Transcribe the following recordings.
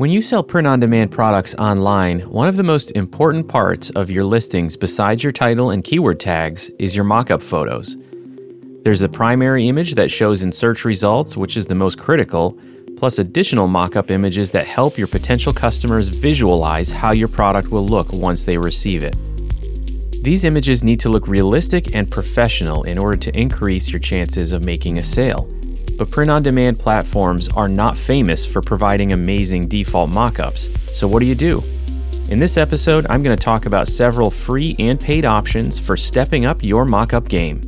When you sell print on demand products online, one of the most important parts of your listings, besides your title and keyword tags, is your mock-up photos. There's the primary image that shows in search results, which is the most critical, plus additional mock up images that help your potential customers visualize how your product will look once they receive it. These images need to look realistic and professional in order to increase your chances of making a sale. But print on demand platforms are not famous for providing amazing default mockups. So, what do you do? In this episode, I'm going to talk about several free and paid options for stepping up your mockup game.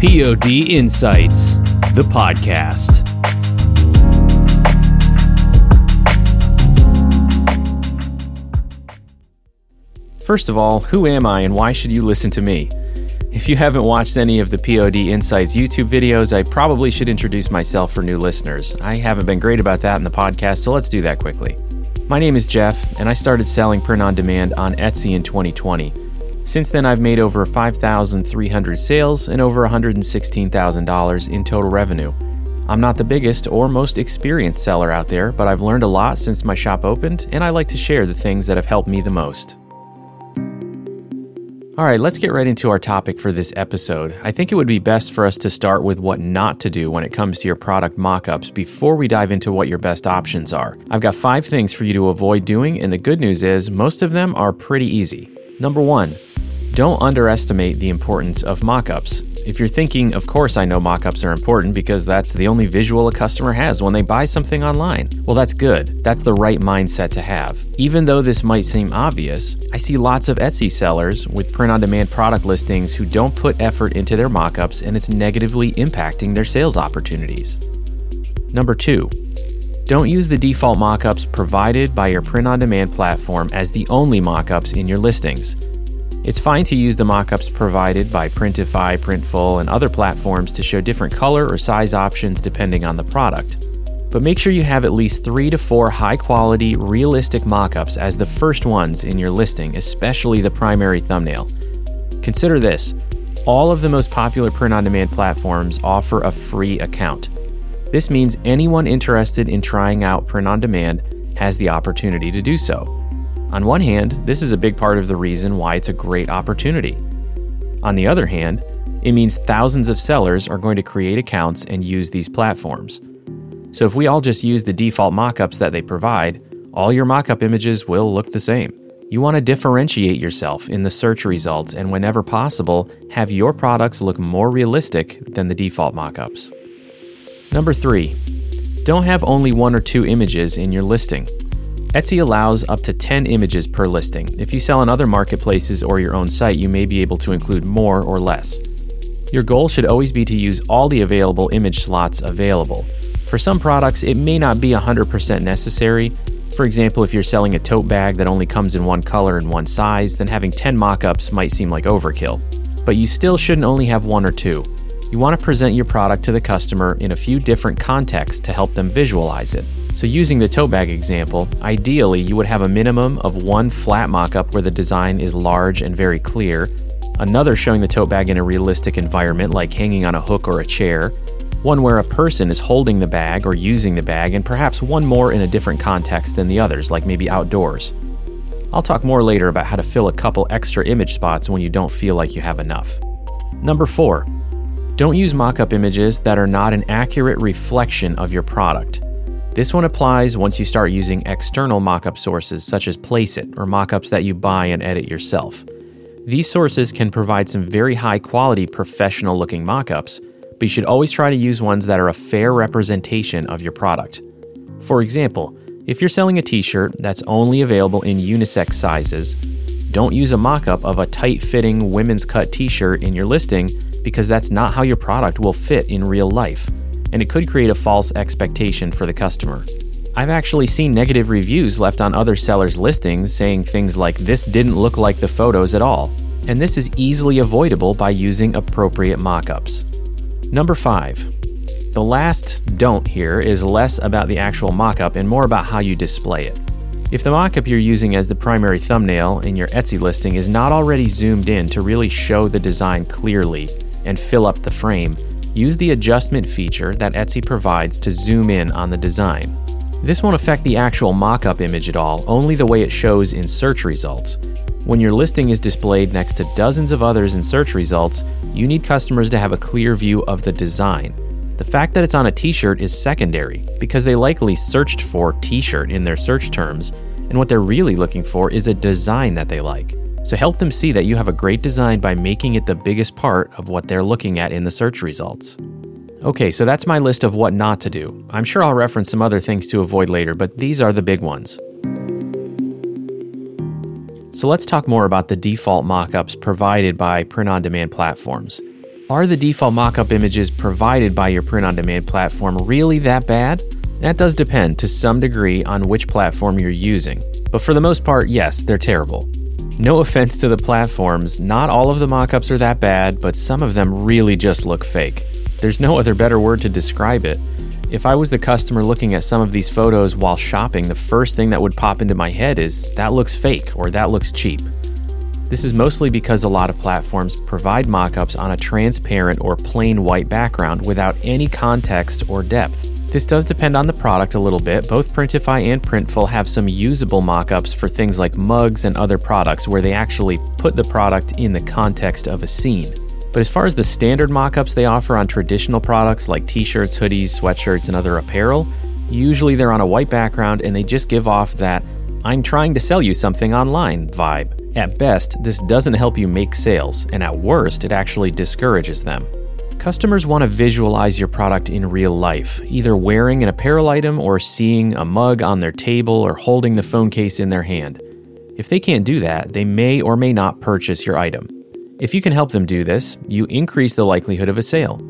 POD Insights, the podcast. First of all, who am I and why should you listen to me? If you haven't watched any of the POD Insights YouTube videos, I probably should introduce myself for new listeners. I haven't been great about that in the podcast, so let's do that quickly. My name is Jeff, and I started selling print on demand on Etsy in 2020. Since then, I've made over 5,300 sales and over $116,000 in total revenue. I'm not the biggest or most experienced seller out there, but I've learned a lot since my shop opened, and I like to share the things that have helped me the most. All right, let's get right into our topic for this episode. I think it would be best for us to start with what not to do when it comes to your product mockups before we dive into what your best options are. I've got five things for you to avoid doing, and the good news is most of them are pretty easy. Number one, don't underestimate the importance of mockups. If you're thinking, of course I know mockups are important because that's the only visual a customer has when they buy something online. Well, that's good. That's the right mindset to have. Even though this might seem obvious, I see lots of Etsy sellers with print on demand product listings who don't put effort into their mockups and it's negatively impacting their sales opportunities. Number two, don't use the default mockups provided by your print on demand platform as the only mockups in your listings. It's fine to use the mockups provided by Printify, Printful, and other platforms to show different color or size options depending on the product. But make sure you have at least three to four high quality, realistic mockups as the first ones in your listing, especially the primary thumbnail. Consider this all of the most popular print on demand platforms offer a free account. This means anyone interested in trying out print on demand has the opportunity to do so. On one hand, this is a big part of the reason why it's a great opportunity. On the other hand, it means thousands of sellers are going to create accounts and use these platforms. So if we all just use the default mockups that they provide, all your mockup images will look the same. You want to differentiate yourself in the search results and, whenever possible, have your products look more realistic than the default mockups. Number three, don't have only one or two images in your listing. Etsy allows up to 10 images per listing. If you sell on other marketplaces or your own site, you may be able to include more or less. Your goal should always be to use all the available image slots available. For some products, it may not be 100% necessary. For example, if you're selling a tote bag that only comes in one color and one size, then having 10 mockups might seem like overkill. But you still shouldn't only have one or two. You want to present your product to the customer in a few different contexts to help them visualize it. So, using the tote bag example, ideally you would have a minimum of one flat mockup where the design is large and very clear, another showing the tote bag in a realistic environment like hanging on a hook or a chair, one where a person is holding the bag or using the bag, and perhaps one more in a different context than the others, like maybe outdoors. I'll talk more later about how to fill a couple extra image spots when you don't feel like you have enough. Number four, don't use mockup images that are not an accurate reflection of your product. This one applies once you start using external mockup sources such as Placeit or mockups that you buy and edit yourself. These sources can provide some very high quality professional looking mockups, but you should always try to use ones that are a fair representation of your product. For example, if you're selling a t shirt that's only available in unisex sizes, don't use a mockup of a tight fitting women's cut t shirt in your listing because that's not how your product will fit in real life and it could create a false expectation for the customer. I've actually seen negative reviews left on other sellers' listings saying things like, This didn't look like the photos at all. And this is easily avoidable by using appropriate mockups. Number five, the last don't here is less about the actual mockup and more about how you display it. If the mockup you're using as the primary thumbnail in your Etsy listing is not already zoomed in to really show the design clearly and fill up the frame, use the adjustment feature that Etsy provides to zoom in on the design. This won't affect the actual mock-up image at all, only the way it shows in search results. When your listing is displayed next to dozens of others in search results, you need customers to have a clear view of the design. The fact that it's on a t shirt is secondary because they likely searched for t shirt in their search terms, and what they're really looking for is a design that they like. So help them see that you have a great design by making it the biggest part of what they're looking at in the search results. Okay, so that's my list of what not to do. I'm sure I'll reference some other things to avoid later, but these are the big ones. So let's talk more about the default mockups provided by print on demand platforms. Are the default mockup images provided by your print on demand platform really that bad? That does depend to some degree on which platform you're using. But for the most part, yes, they're terrible. No offense to the platforms, not all of the mockups are that bad, but some of them really just look fake. There's no other better word to describe it. If I was the customer looking at some of these photos while shopping, the first thing that would pop into my head is that looks fake or that looks cheap. This is mostly because a lot of platforms provide mockups on a transparent or plain white background without any context or depth. This does depend on the product a little bit. Both Printify and Printful have some usable mockups for things like mugs and other products where they actually put the product in the context of a scene. But as far as the standard mockups they offer on traditional products like t shirts, hoodies, sweatshirts, and other apparel, usually they're on a white background and they just give off that I'm trying to sell you something online vibe. At best, this doesn't help you make sales, and at worst, it actually discourages them. Customers want to visualize your product in real life, either wearing an apparel item or seeing a mug on their table or holding the phone case in their hand. If they can't do that, they may or may not purchase your item. If you can help them do this, you increase the likelihood of a sale.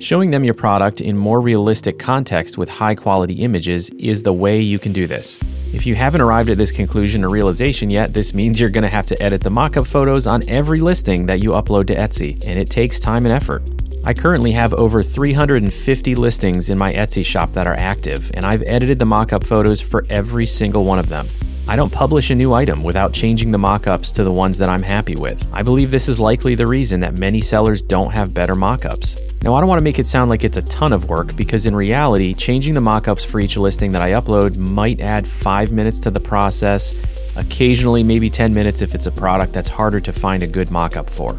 Showing them your product in more realistic context with high quality images is the way you can do this. If you haven't arrived at this conclusion or realization yet, this means you're going to have to edit the mockup photos on every listing that you upload to Etsy, and it takes time and effort. I currently have over 350 listings in my Etsy shop that are active, and I've edited the mockup photos for every single one of them. I don't publish a new item without changing the mockups to the ones that I'm happy with. I believe this is likely the reason that many sellers don't have better mockups. Now, I don't want to make it sound like it's a ton of work because in reality, changing the mockups for each listing that I upload might add 5 minutes to the process, occasionally maybe 10 minutes if it's a product that's harder to find a good mockup for.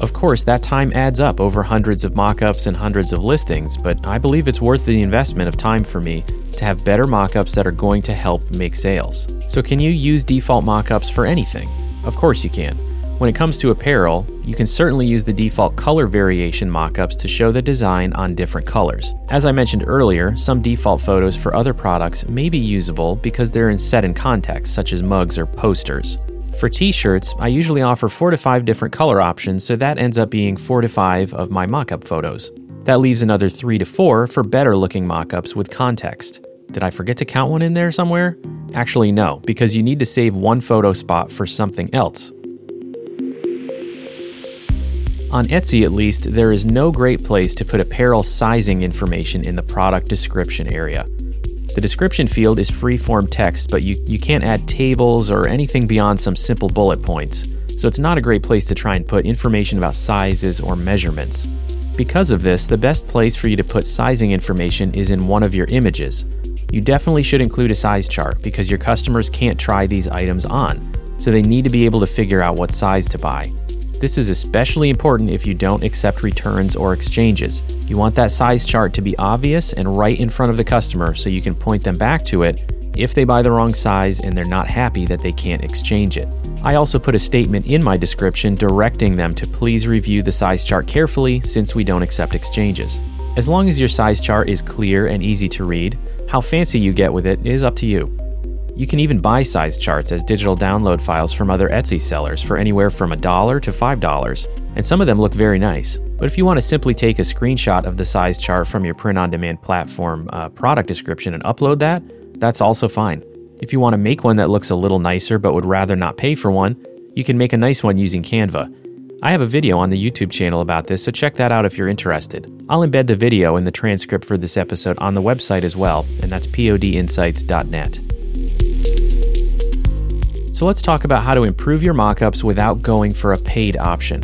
Of course, that time adds up over hundreds of mockups and hundreds of listings, but I believe it's worth the investment of time for me to have better mockups that are going to help make sales. So, can you use default mockups for anything? Of course, you can. When it comes to apparel, you can certainly use the default color variation mockups to show the design on different colors. As I mentioned earlier, some default photos for other products may be usable because they're in set in context, such as mugs or posters. For t shirts, I usually offer 4 to 5 different color options, so that ends up being 4 to 5 of my mockup photos. That leaves another 3 to 4 for better looking mockups with context. Did I forget to count one in there somewhere? Actually, no, because you need to save one photo spot for something else. On Etsy, at least, there is no great place to put apparel sizing information in the product description area. The description field is free-form text, but you, you can't add tables or anything beyond some simple bullet points, so it's not a great place to try and put information about sizes or measurements. Because of this, the best place for you to put sizing information is in one of your images. You definitely should include a size chart because your customers can't try these items on, so they need to be able to figure out what size to buy. This is especially important if you don't accept returns or exchanges. You want that size chart to be obvious and right in front of the customer so you can point them back to it if they buy the wrong size and they're not happy that they can't exchange it. I also put a statement in my description directing them to please review the size chart carefully since we don't accept exchanges. As long as your size chart is clear and easy to read, how fancy you get with it is up to you. You can even buy size charts as digital download files from other Etsy sellers for anywhere from a dollar to $5, and some of them look very nice. But if you want to simply take a screenshot of the size chart from your print on demand platform uh, product description and upload that, that's also fine. If you want to make one that looks a little nicer but would rather not pay for one, you can make a nice one using Canva. I have a video on the YouTube channel about this, so check that out if you're interested. I'll embed the video in the transcript for this episode on the website as well, and that's podinsights.net. So let's talk about how to improve your mockups without going for a paid option.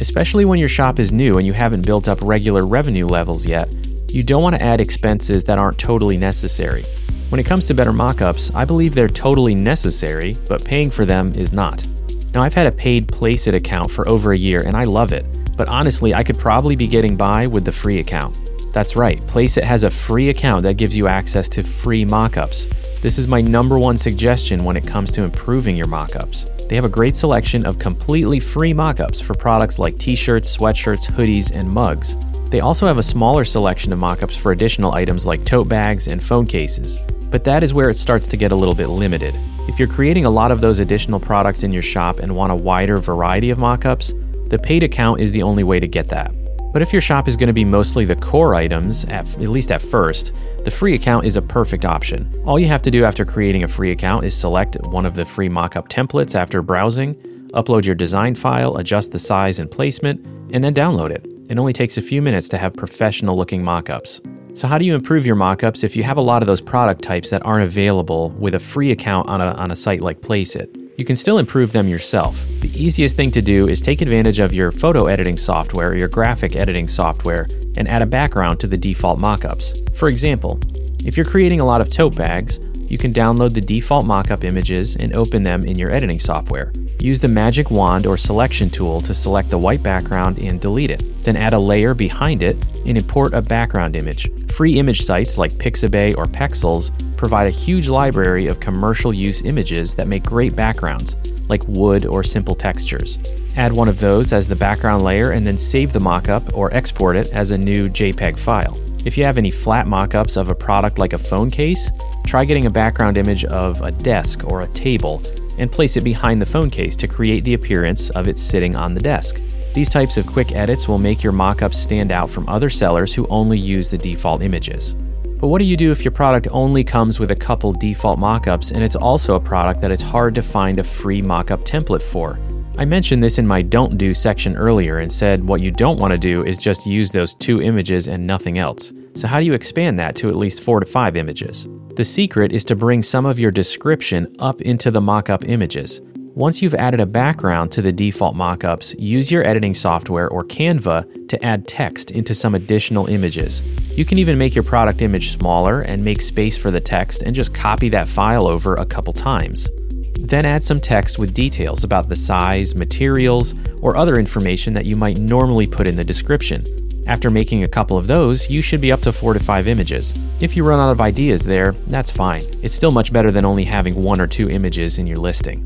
Especially when your shop is new and you haven't built up regular revenue levels yet, you don't want to add expenses that aren't totally necessary. When it comes to better mockups, I believe they're totally necessary, but paying for them is not. Now, I've had a paid Placeit account for over a year and I love it, but honestly, I could probably be getting by with the free account. That's right, Placeit has a free account that gives you access to free mockups. This is my number one suggestion when it comes to improving your mockups. They have a great selection of completely free mockups for products like t shirts, sweatshirts, hoodies, and mugs. They also have a smaller selection of mockups for additional items like tote bags and phone cases. But that is where it starts to get a little bit limited. If you're creating a lot of those additional products in your shop and want a wider variety of mockups, the paid account is the only way to get that. But if your shop is going to be mostly the core items, at, at least at first, the free account is a perfect option. All you have to do after creating a free account is select one of the free mockup templates after browsing, upload your design file, adjust the size and placement, and then download it. It only takes a few minutes to have professional looking mockups. So, how do you improve your mockups if you have a lot of those product types that aren't available with a free account on a, on a site like Placeit? You can still improve them yourself. The easiest thing to do is take advantage of your photo editing software or your graphic editing software and add a background to the default mockups. For example, if you're creating a lot of tote bags, you can download the default mockup images and open them in your editing software. Use the magic wand or selection tool to select the white background and delete it. Then add a layer behind it and import a background image. Free image sites like Pixabay or Pexels provide a huge library of commercial use images that make great backgrounds, like wood or simple textures. Add one of those as the background layer and then save the mockup or export it as a new JPEG file. If you have any flat mockups of a product like a phone case, try getting a background image of a desk or a table and place it behind the phone case to create the appearance of it sitting on the desk. These types of quick edits will make your mockups stand out from other sellers who only use the default images. But what do you do if your product only comes with a couple default mockups and it's also a product that it's hard to find a free mockup template for? I mentioned this in my don't do section earlier and said what you don't want to do is just use those two images and nothing else. So, how do you expand that to at least four to five images? The secret is to bring some of your description up into the mockup images. Once you've added a background to the default mockups, use your editing software or Canva to add text into some additional images. You can even make your product image smaller and make space for the text and just copy that file over a couple times. Then add some text with details about the size, materials, or other information that you might normally put in the description. After making a couple of those, you should be up to 4 to 5 images. If you run out of ideas there, that's fine. It's still much better than only having one or two images in your listing.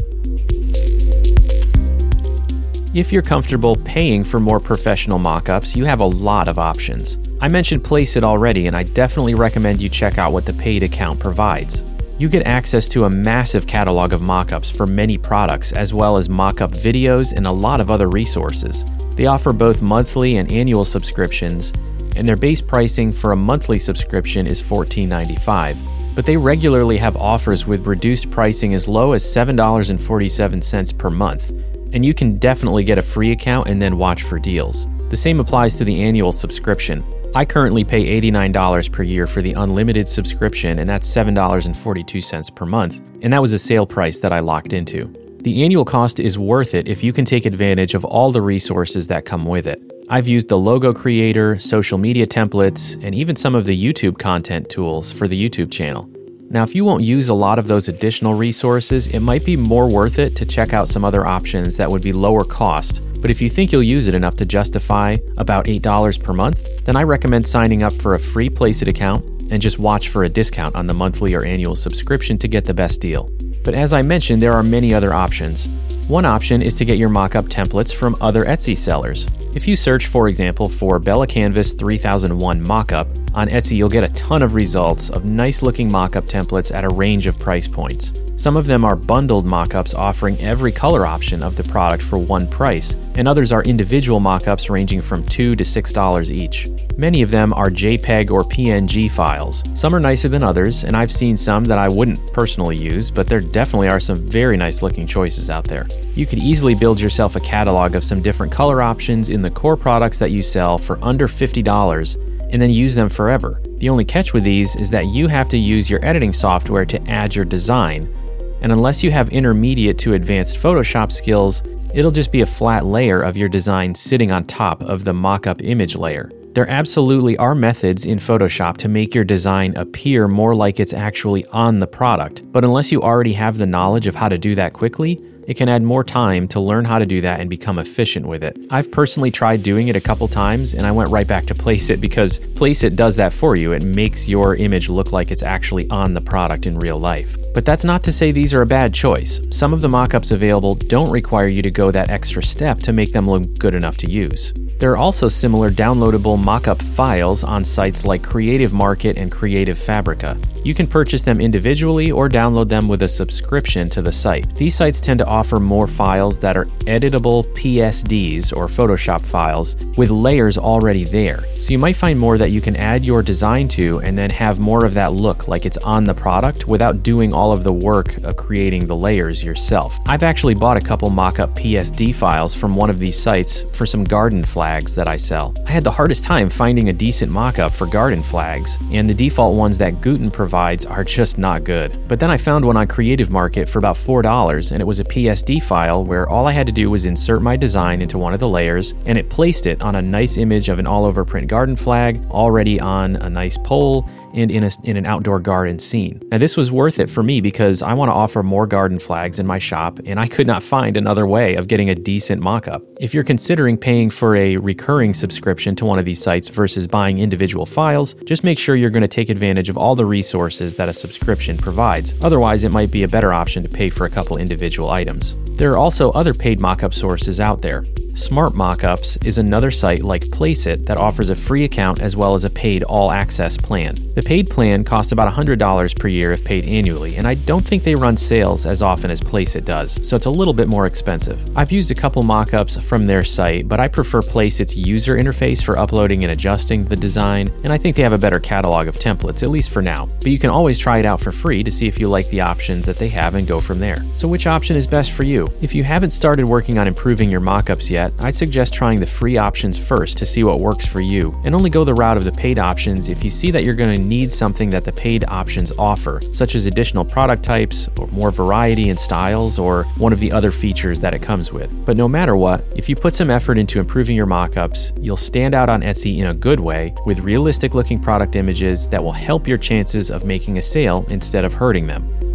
If you're comfortable paying for more professional mockups, you have a lot of options. I mentioned Placeit already, and I definitely recommend you check out what the paid account provides. You get access to a massive catalog of mockups for many products, as well as mockup videos and a lot of other resources. They offer both monthly and annual subscriptions, and their base pricing for a monthly subscription is $14.95. But they regularly have offers with reduced pricing as low as $7.47 per month, and you can definitely get a free account and then watch for deals. The same applies to the annual subscription. I currently pay $89 per year for the unlimited subscription, and that's $7.42 per month, and that was a sale price that I locked into. The annual cost is worth it if you can take advantage of all the resources that come with it. I've used the logo creator, social media templates, and even some of the YouTube content tools for the YouTube channel. Now, if you won't use a lot of those additional resources, it might be more worth it to check out some other options that would be lower cost. But if you think you'll use it enough to justify about $8 per month, then I recommend signing up for a free Placeit account and just watch for a discount on the monthly or annual subscription to get the best deal. But as I mentioned, there are many other options. One option is to get your mockup templates from other Etsy sellers. If you search, for example, for Bella Canvas 3001 mockup on Etsy, you'll get a ton of results of nice looking mockup templates at a range of price points. Some of them are bundled mockups offering every color option of the product for one price, and others are individual mockups ranging from 2 to $6 each. Many of them are JPEG or PNG files. Some are nicer than others, and I've seen some that I wouldn't personally use, but there definitely are some very nice looking choices out there. You could easily build yourself a catalog of some different color options in the core products that you sell for under $50 and then use them forever. The only catch with these is that you have to use your editing software to add your design, and unless you have intermediate to advanced Photoshop skills, it'll just be a flat layer of your design sitting on top of the mock up image layer. There absolutely are methods in Photoshop to make your design appear more like it's actually on the product, but unless you already have the knowledge of how to do that quickly, it can add more time to learn how to do that and become efficient with it. I've personally tried doing it a couple times and I went right back to Placeit because Placeit does that for you. It makes your image look like it's actually on the product in real life. But that's not to say these are a bad choice. Some of the mockups available don't require you to go that extra step to make them look good enough to use. There are also similar downloadable mockup files on sites like Creative Market and Creative Fabrica. You can purchase them individually or download them with a subscription to the site. These sites tend to offer more files that are editable PSDs or Photoshop files with layers already there. So you might find more that you can add your design to and then have more of that look like it's on the product without doing all of the work of creating the layers yourself. I've actually bought a couple mockup PSD files from one of these sites for some garden flags that I sell. I had the hardest time finding a decent mockup for garden flags, and the default ones that Gooten provides are just not good. But then I found one on Creative Market for about $4, and it was a PSD file where all I had to do was insert my design into one of the layers, and it placed it on a nice image of an all over print garden flag already on a nice pole and in, a, in an outdoor garden scene. Now, this was worth it for me because I want to offer more garden flags in my shop, and I could not find another way of getting a decent mock up. If you're considering paying for a recurring subscription to one of these sites versus buying individual files, just make sure you're going to take advantage of all the resources that a subscription provides. Otherwise, it might be a better option to pay for a couple individual items. There are also other paid mockup sources out there. Smart Mockups is another site like Placeit that offers a free account as well as a paid all access plan. The paid plan costs about $100 per year if paid annually, and I don't think they run sales as often as Placeit does, so it's a little bit more expensive. I've used a couple mockups from their site, but I prefer Placeit's user interface for uploading and adjusting the design, and I think they have a better catalog of templates, at least for now. But you can always try it out for free to see if you like the options that they have and go from there. So, which option is best for you? If you haven't started working on improving your mockups yet, yet, I'd suggest trying the free options first to see what works for you, and only go the route of the paid options if you see that you're going to need something that the paid options offer, such as additional product types, or more variety in styles, or one of the other features that it comes with. But no matter what, if you put some effort into improving your mockups, you'll stand out on Etsy in a good way with realistic looking product images that will help your chances of making a sale instead of hurting them.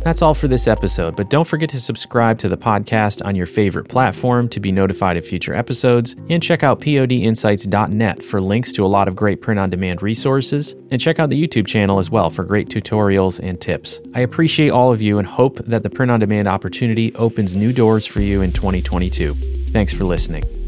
That's all for this episode, but don't forget to subscribe to the podcast on your favorite platform to be notified of future episodes, and check out podinsights.net for links to a lot of great print on demand resources, and check out the YouTube channel as well for great tutorials and tips. I appreciate all of you and hope that the print on demand opportunity opens new doors for you in 2022. Thanks for listening.